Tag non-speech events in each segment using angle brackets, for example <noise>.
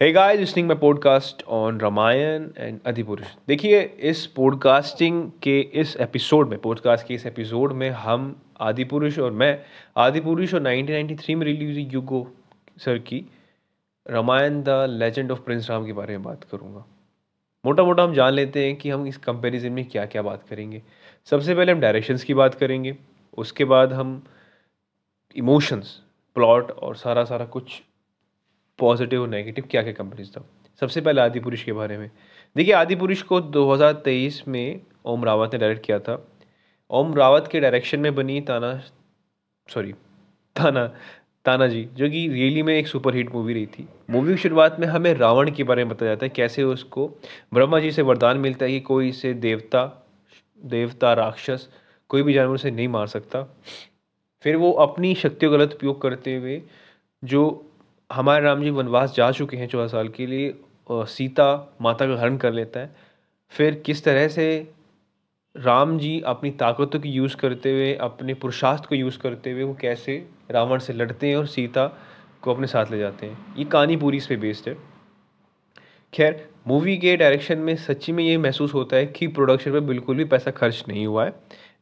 Hey guys listening my podcast on Ramayana and Adipurush देखिए, इस podcasting के इस एपिसोड में पॉडकास्ट के इस एपिसोड में हम आदिपुरुष और मैं आदिपुरुष और 1993 में रिलीज़ हुई युगो सर की Ramayana the legend of prince Ram के बारे में बात करूँगा। मोटा मोटा हम जान लेते हैं कि हम इस कंपेरिजन में क्या क्या बात करेंगे। सबसे पहले हम डायरेक्शंस की बात करेंगे, उसके बाद हम इमोशंस प्लॉट और सारा सारा कुछ पॉजिटिव और नेगेटिव क्या क्या कंपनीज़ था? सबसे पहले आदि पुरुष के बारे में। देखिए आदि पुरुष को 2023 में ओम रावत ने डायरेक्ट किया था। ओम रावत के डायरेक्शन में बनी ताना सॉरी ताना ताना जी, जो कि रियली में एक सुपर हिट मूवी रही थी। मूवी की शुरुआत में हमें रावण के बारे में बताया जाता है, कैसे उसको ब्रह्मा जी से वरदान मिलता है कि कोई इसे देवता देवता, राक्षस, कोई भी जानवर उसे नहीं मार सकता। फिर वो अपनी शक्तियों गलत उपयोग करते हुए जो हमारे राम जी वनवास जा चुके हैं चौदह साल के लिए, और सीता माता का हरण कर लेता है। फिर किस तरह से राम जी अपनी ताकतों की यूज़ करते हुए, अपने पुरुषार्थ को यूज़ करते हुए, वो कैसे रावण से लड़ते हैं और सीता को अपने साथ ले जाते हैं। ये कहानी पूरी इस पर बेस्ड है। खैर मूवी के डायरेक्शन में सच्ची में ये महसूस होता है कि प्रोडक्शन पर बिल्कुल भी पैसा खर्च नहीं हुआ है।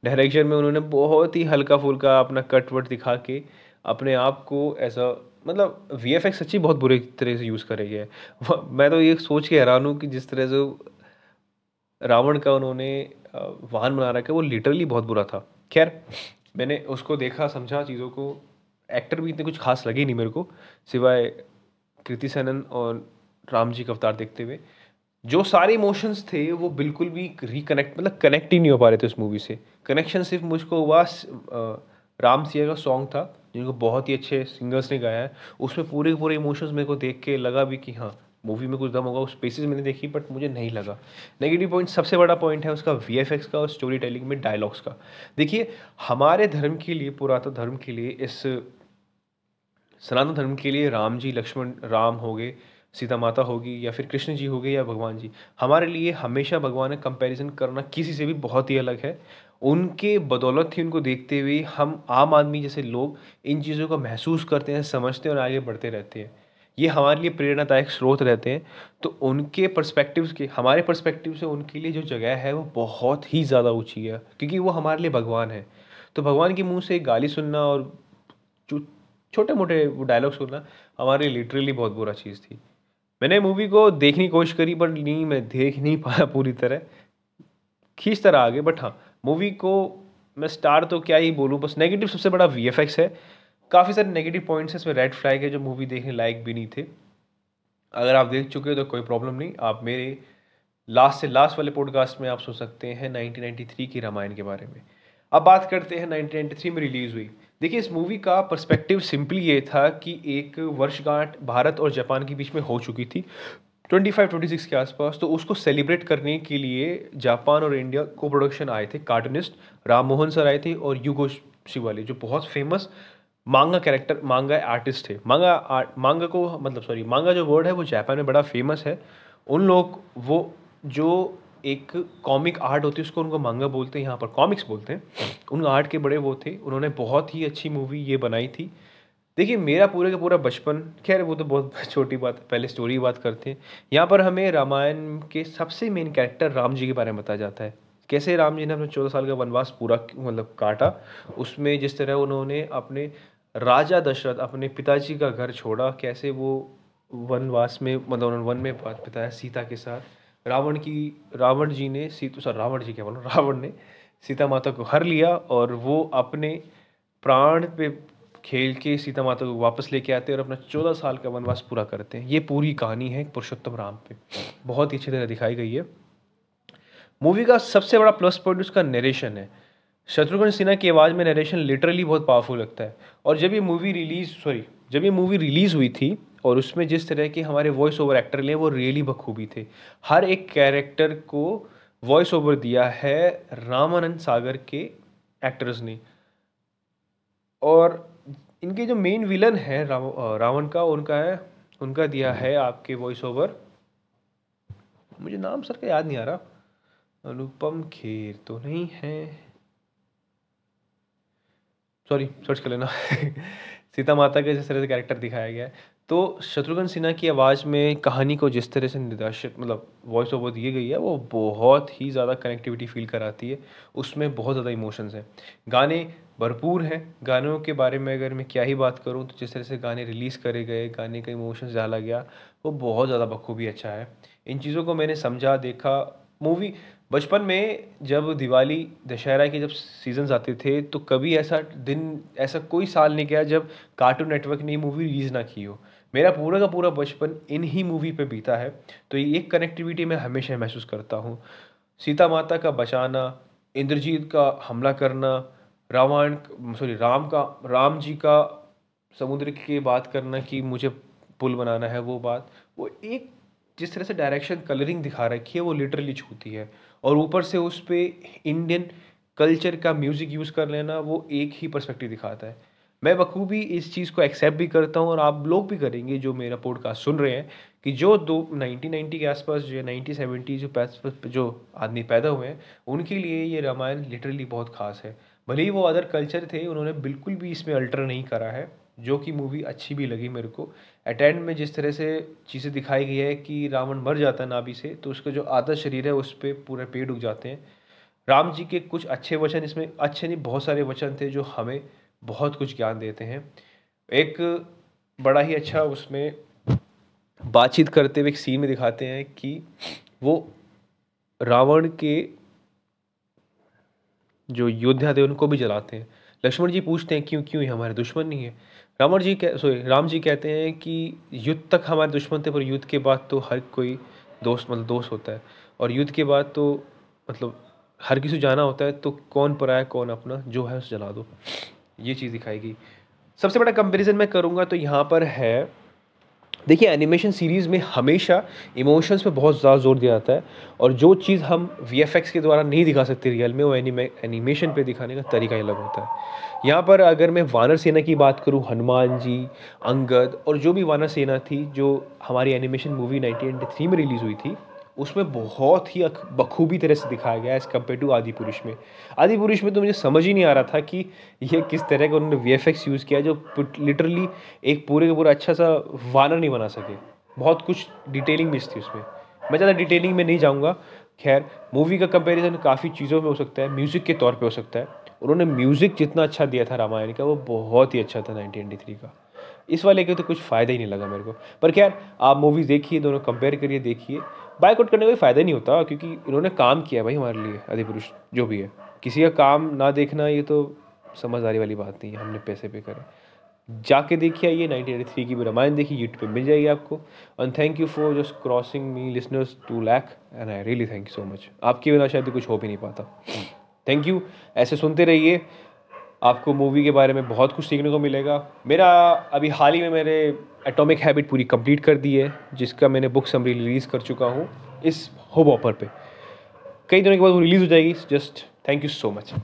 डायरेक्शन में उन्होंने बहुत ही हल्का फुल्का अपना कट वट दिखा के अपने आप को ऐसा मतलब वी एफ़ एक्स सच्ची बहुत बुरे तरह से यूज़ करे गया है। मैं तो ये सोच के हैरान हूँ कि जिस तरह से रावण का उन्होंने वाहन बना रखा है, वो लिटरली बहुत बुरा था। खैर, मैंने उसको देखा, समझा चीज़ों को। एक्टर भी इतने कुछ खास लगे नहीं मेरे को, सिवाय कृति सैनन और राम जी का अवतार देखते हुए। जो सारे इमोशंस थे, वो बिल्कुल भी रिकनेक्ट मतलब कनेक्ट ही नहीं हो पा रहे थे उस मूवी से। कनेक्शन सिर्फ़ मुझको हुआ राम सिया का सॉन्ग था। जिनको बहुत ही अच्छे सिंगर्स ने गाया है, उसमें पूरे पूरे इमोशंस मेरे को देख के लगा भी कि हाँ मूवी में कुछ दम होगा, उस पेसिस मैंने देखी बट मुझे नहीं लगा। नेगेटिव पॉइंट सबसे बड़ा पॉइंट है उसका वीएफएक्स का और स्टोरी टेलिंग में डायलॉग्स का। देखिए, हमारे धर्म के लिए, पुरातन धर्म के लिए, इस सनातन धर्म के लिए राम जी, लक्ष्मण, राम हो गए, सीता माता होगी या फिर कृष्ण जी हो गए, या भगवान जी, हमारे लिए हमेशा भगवान का कंपैरिजन करना किसी से भी बहुत ही अलग है। उनके बदौलत ही उनको देखते हुए हम आम आदमी जैसे लोग इन चीज़ों को महसूस करते हैं, समझते हैं और आगे बढ़ते रहते हैं। ये हमारे लिए प्रेरणादायक स्रोत रहते हैं। तो उनके पर्सपेक्टिव के, हमारे पर्सपेक्टिव से उनके लिए जो जगह है वो बहुत ही ज़्यादा ऊँची है, क्योंकि वो हमारे लिए भगवान है। तो भगवान के मुँह से गाली सुनना और छोटे मोटे वो डायलॉग सुनना हमारे लिए लिटरली बहुत बुरा चीज़ थी। मैंने मूवी को देखने की कोशिश करी बट नहीं, मैं देख नहीं पाया पूरी तरह। खींच तरह आगे बट हाँ मूवी को मैं स्टार तो क्या ही बोलूँ, बस नेगेटिव सबसे बड़ा वी एफ़ एक्स है। काफ़ी सारे नेगेटिव पॉइंट्स हैं, इसमें रेड फ्लैग है जो मूवी देखने लायक भी नहीं थे। अगर आप देख चुके हो तो कोई प्रॉब्लम नहीं। आप मेरे लास्ट से लास्ट वाले पॉडकास्ट में आप सुन सकते हैं 1993 की रामायण के बारे में। अब बात करते हैं 1993 में रिलीज़ हुई। देखिए, इस मूवी का पर्सपेक्टिव सिंपली ये था कि एक वर्षगांठ भारत और जापान के बीच में हो चुकी थी। 25 26 के आसपास तो उसको सेलिब्रेट करने के लिए जापान और इंडिया को प्रोडक्शन आए थे कार्टूनिस्ट राम मोहन सर आए थे और युगो शिवाली जो बहुत फ़ेमस मांगा कैरेक्टर मांगा आर्टिस्ट थे। मांगा आर्ट मांगा को मतलब सॉरी मांगा जो वर्ड है, वो जापान में बड़ा फ़ेमस है। उन लोग, वो जो एक कॉमिक आर्ट होती है, उसको उनको मांगा बोलते हैं, यहाँ पर कॉमिक्स बोलते हैं। उन आर्ट के बड़े वो थे, उन्होंने बहुत ही अच्छी मूवी ये बनाई थी। देखिए, मेरा पूरे का पूरा बचपन, खैर, वो तो बहुत <laughs> छोटी बात है पहले स्टोरी की बात करते हैं। यहाँ पर हमें रामायण के सबसे मेन कैरेक्टर राम जी के बारे में बताया जाता है। कैसे राम जी ने अपने चौदह साल का वनवास पूरा मतलब काटा, उसमें जिस तरह उन्होंने अपने राजा दशरथ, अपने पिताजी का घर छोड़ा, कैसे वो वनवास में मतलब उन्होंने वन में बात बिताया सीता के साथ। रावण की, रावण जी ने सीता सर, रावण जी क्या बोलो? <laughs> रावण ने सीता माता को हर लिया और वो अपने प्राण पे खेल के सीता माता को वापस लेके आते हैं और अपना चौदह साल का वनवास पूरा करते हैं। ये पूरी कहानी है पुरुषोत्तम राम पे। बहुत ही अच्छी तरह दिखाई गई है। मूवी का सबसे बड़ा प्लस पॉइंट उसका नरेशन है। शत्रुघ्न सिन्हा की आवाज़ में नरेशन लिटरली बहुत पावरफुल लगता है। और जब ये मूवी रिलीज़ सॉरी जब ये मूवी रिलीज़ हुई थी और उसमें जिस तरह के हमारे वॉइस ओवर एक्टर लिए वो रियली बखूबी थे। हर एक कैरेक्टर को वॉइस ओवर दिया है रामानंद सागर के एक्टर्स ने। और इनके जो मेन विलन है रावण का, उनका है, उनका दिया है आपके वॉइस ओवर मुझे नाम सर का याद नहीं आ रहा। अनुपम खेर तो नहीं है। सॉरी सर्च कर लेना। <laughs> सीता माता के जैसे कैरेक्टर दिखाया गया है। तो शत्रुघ्न सिन्हा की आवाज़ में कहानी को जिस तरह से निर्देशित मतलब वॉइस ओवर दिए गई है, वो बहुत ही ज़्यादा कनेक्टिविटी फील कराती है। उसमें बहुत ज़्यादा इमोशंस हैं। गाने भरपूर हैं। गानों के बारे में अगर मैं क्या ही बात करूँ तो जिस तरह से गाने रिलीज़ करे गए, गाने का इमोशंस डाला गया, वो बहुत ज़्यादा बखूबी अच्छा है। इन चीज़ों को मैंने समझा, देखा। मूवी बचपन में जब दिवाली, दशहरा के जब सीजन्स आते थे तो कभी ऐसा दिन, ऐसा कोई साल नहीं गया जब कार्टून नेटवर्क ने मूवी रिलीज़ ना की हो। मेरा पूरा का पूरा बचपन इन ही मूवी पे बीता है तो ये एक कनेक्टिविटी मैं हमेशा महसूस करता हूँ। सीता माता का बचाना, इंद्रजीत का हमला करना, रावण सॉरी राम का, राम जी का समुद्र की बात करना कि मुझे पुल बनाना है, वो बात। वो एक जिस तरह से डायरेक्शन कलरिंग दिखा रखी है, वो लिटरली छूती है। और ऊपर से उस पर इंडियन कल्चर का म्यूज़िक यूज़ कर लेना, वो एक ही पर्सपेक्टिव दिखाता है। मैं बखूबी इस चीज़ को एक्सेप्ट भी करता हूँ और आप लोग भी करेंगे जो मेरा पॉडकास्ट सुन रहे हैं कि जो दो नाइनटीन नाइन्टी के आसपास जो नाइनटीन सेवेंटी जो जो आदमी पैदा हुए हैं, उनके लिए ये रामायण लिटरली बहुत खास है। भले ही वो अदर कल्चर थे, उन्होंने बिल्कुल भी इसमें अल्टर नहीं करा है, जो कि मूवी अच्छी भी लगी मेरे को। अटेंड में जिस तरह से चीज़ें दिखाई गई है कि रावण मर जाता है नाभि से तो उसका जो आधा शरीर है, उस पर पूरे पेड़ उग जाते हैं। राम जी के कुछ अच्छे वचन, इसमें अच्छे नहीं, बहुत सारे वचन थे जो हमें बहुत कुछ ज्ञान देते हैं। एक बड़ा ही अच्छा उसमें बातचीत करते हुए एक सीन में दिखाते हैं कि वो रावण के जो योद्धा थे, उनको भी जलाते हैं। लक्ष्मण जी पूछते हैं, क्यों क्यों ये हमारे दुश्मन नहीं है? रावण जी कह सॉरी राम जी कहते हैं कि युद्ध तक हमारे दुश्मन थे, पर युद्ध के बाद तो हर कोई दोस्त मतलब दोस्त होता है। और युद्ध के बाद तो मतलब हर किसी जाना होता है तो कौन पराया, कौन अपना, जो है उसे जला दो। ये चीज़ दिखाई गई सबसे बड़ा कंपैरिजन मैं करूँगा तो यहाँ पर है, देखिए एनिमेशन सीरीज़ में हमेशा इमोशंस पे बहुत ज़्यादा ज़ोर दिया जाता है और जो चीज़ हम वीएफएक्स के द्वारा नहीं दिखा सकते रियल में, वो एनिमे एनिमेशन पे दिखाने का तरीका अलग होता है। यहाँ पर अगर मैं वानर सेना की बात करूँ, हनुमान जी, अंगद और जो भी वानर सेना थी जो हमारी एनिमेशन मूवी नाइनटीन में रिलीज़ हुई थी उसमें बहुत ही बखूबी तरह से दिखाया गया है एज़ कंपेयर टू आदि पुरुष में। आदि पुरुष में तो मुझे समझ ही नहीं आ रहा था कि ये किस तरह का उन्होंने वीएफएक्स यूज़ किया जो लिटरली एक पूरे का पूरा अच्छा सा वानर नहीं बना सके। बहुत कुछ डिटेलिंग मिस थी उसमें। मैं ज़्यादा डिटेलिंग में नहीं जाऊँगा। खैर मूवी का कंपैरिजन काफ़ी चीज़ों में हो सकता है म्यूज़िक के तौर पे हो सकता है। उन्होंने म्यूज़िक जितना अच्छा दिया था रामायण का, वो बहुत ही अच्छा था नाइनटीन का। इस वाले के तो कुछ फ़ायदा ही नहीं लगा मेरे को। पर खैर, आप मूवीज़ देखिए, दोनों कंपेयर करिए, देखिए। बाइकआउट करने का कोई फ़ायदा नहीं होता, क्योंकि इन्होंने काम किया भाई हमारे लिए, अधिपुरुष, जो भी है। किसी का काम ना देखना, ये तो समझदारी वाली बात नहीं है, हमने पैसे पे करे। जाके देखिए ये नाइनटीन एटी थ्री की भी रामायण देखिए यूट्यूब पे मिल जाएगी आपको। And thank you for just crossing me listeners two lakh and I really thank you so much आपके बिना शायद कुछ हो भी नहीं पाता। थैंक यू ऐसे सुनते रहिए। आपको मूवी के बारे में बहुत कुछ सीखने को मिलेगा। मेरा, अभी हाल ही में मेरे एटॉमिक हैबिट पूरी कंप्लीट कर दी है, जिसका मैंने बुक समरी रिलीज़ कर चुका हूँ, इस होब ऑफ़र पे। कई दिनों के बाद वो रिलीज़ हो जाएगी just thank you so much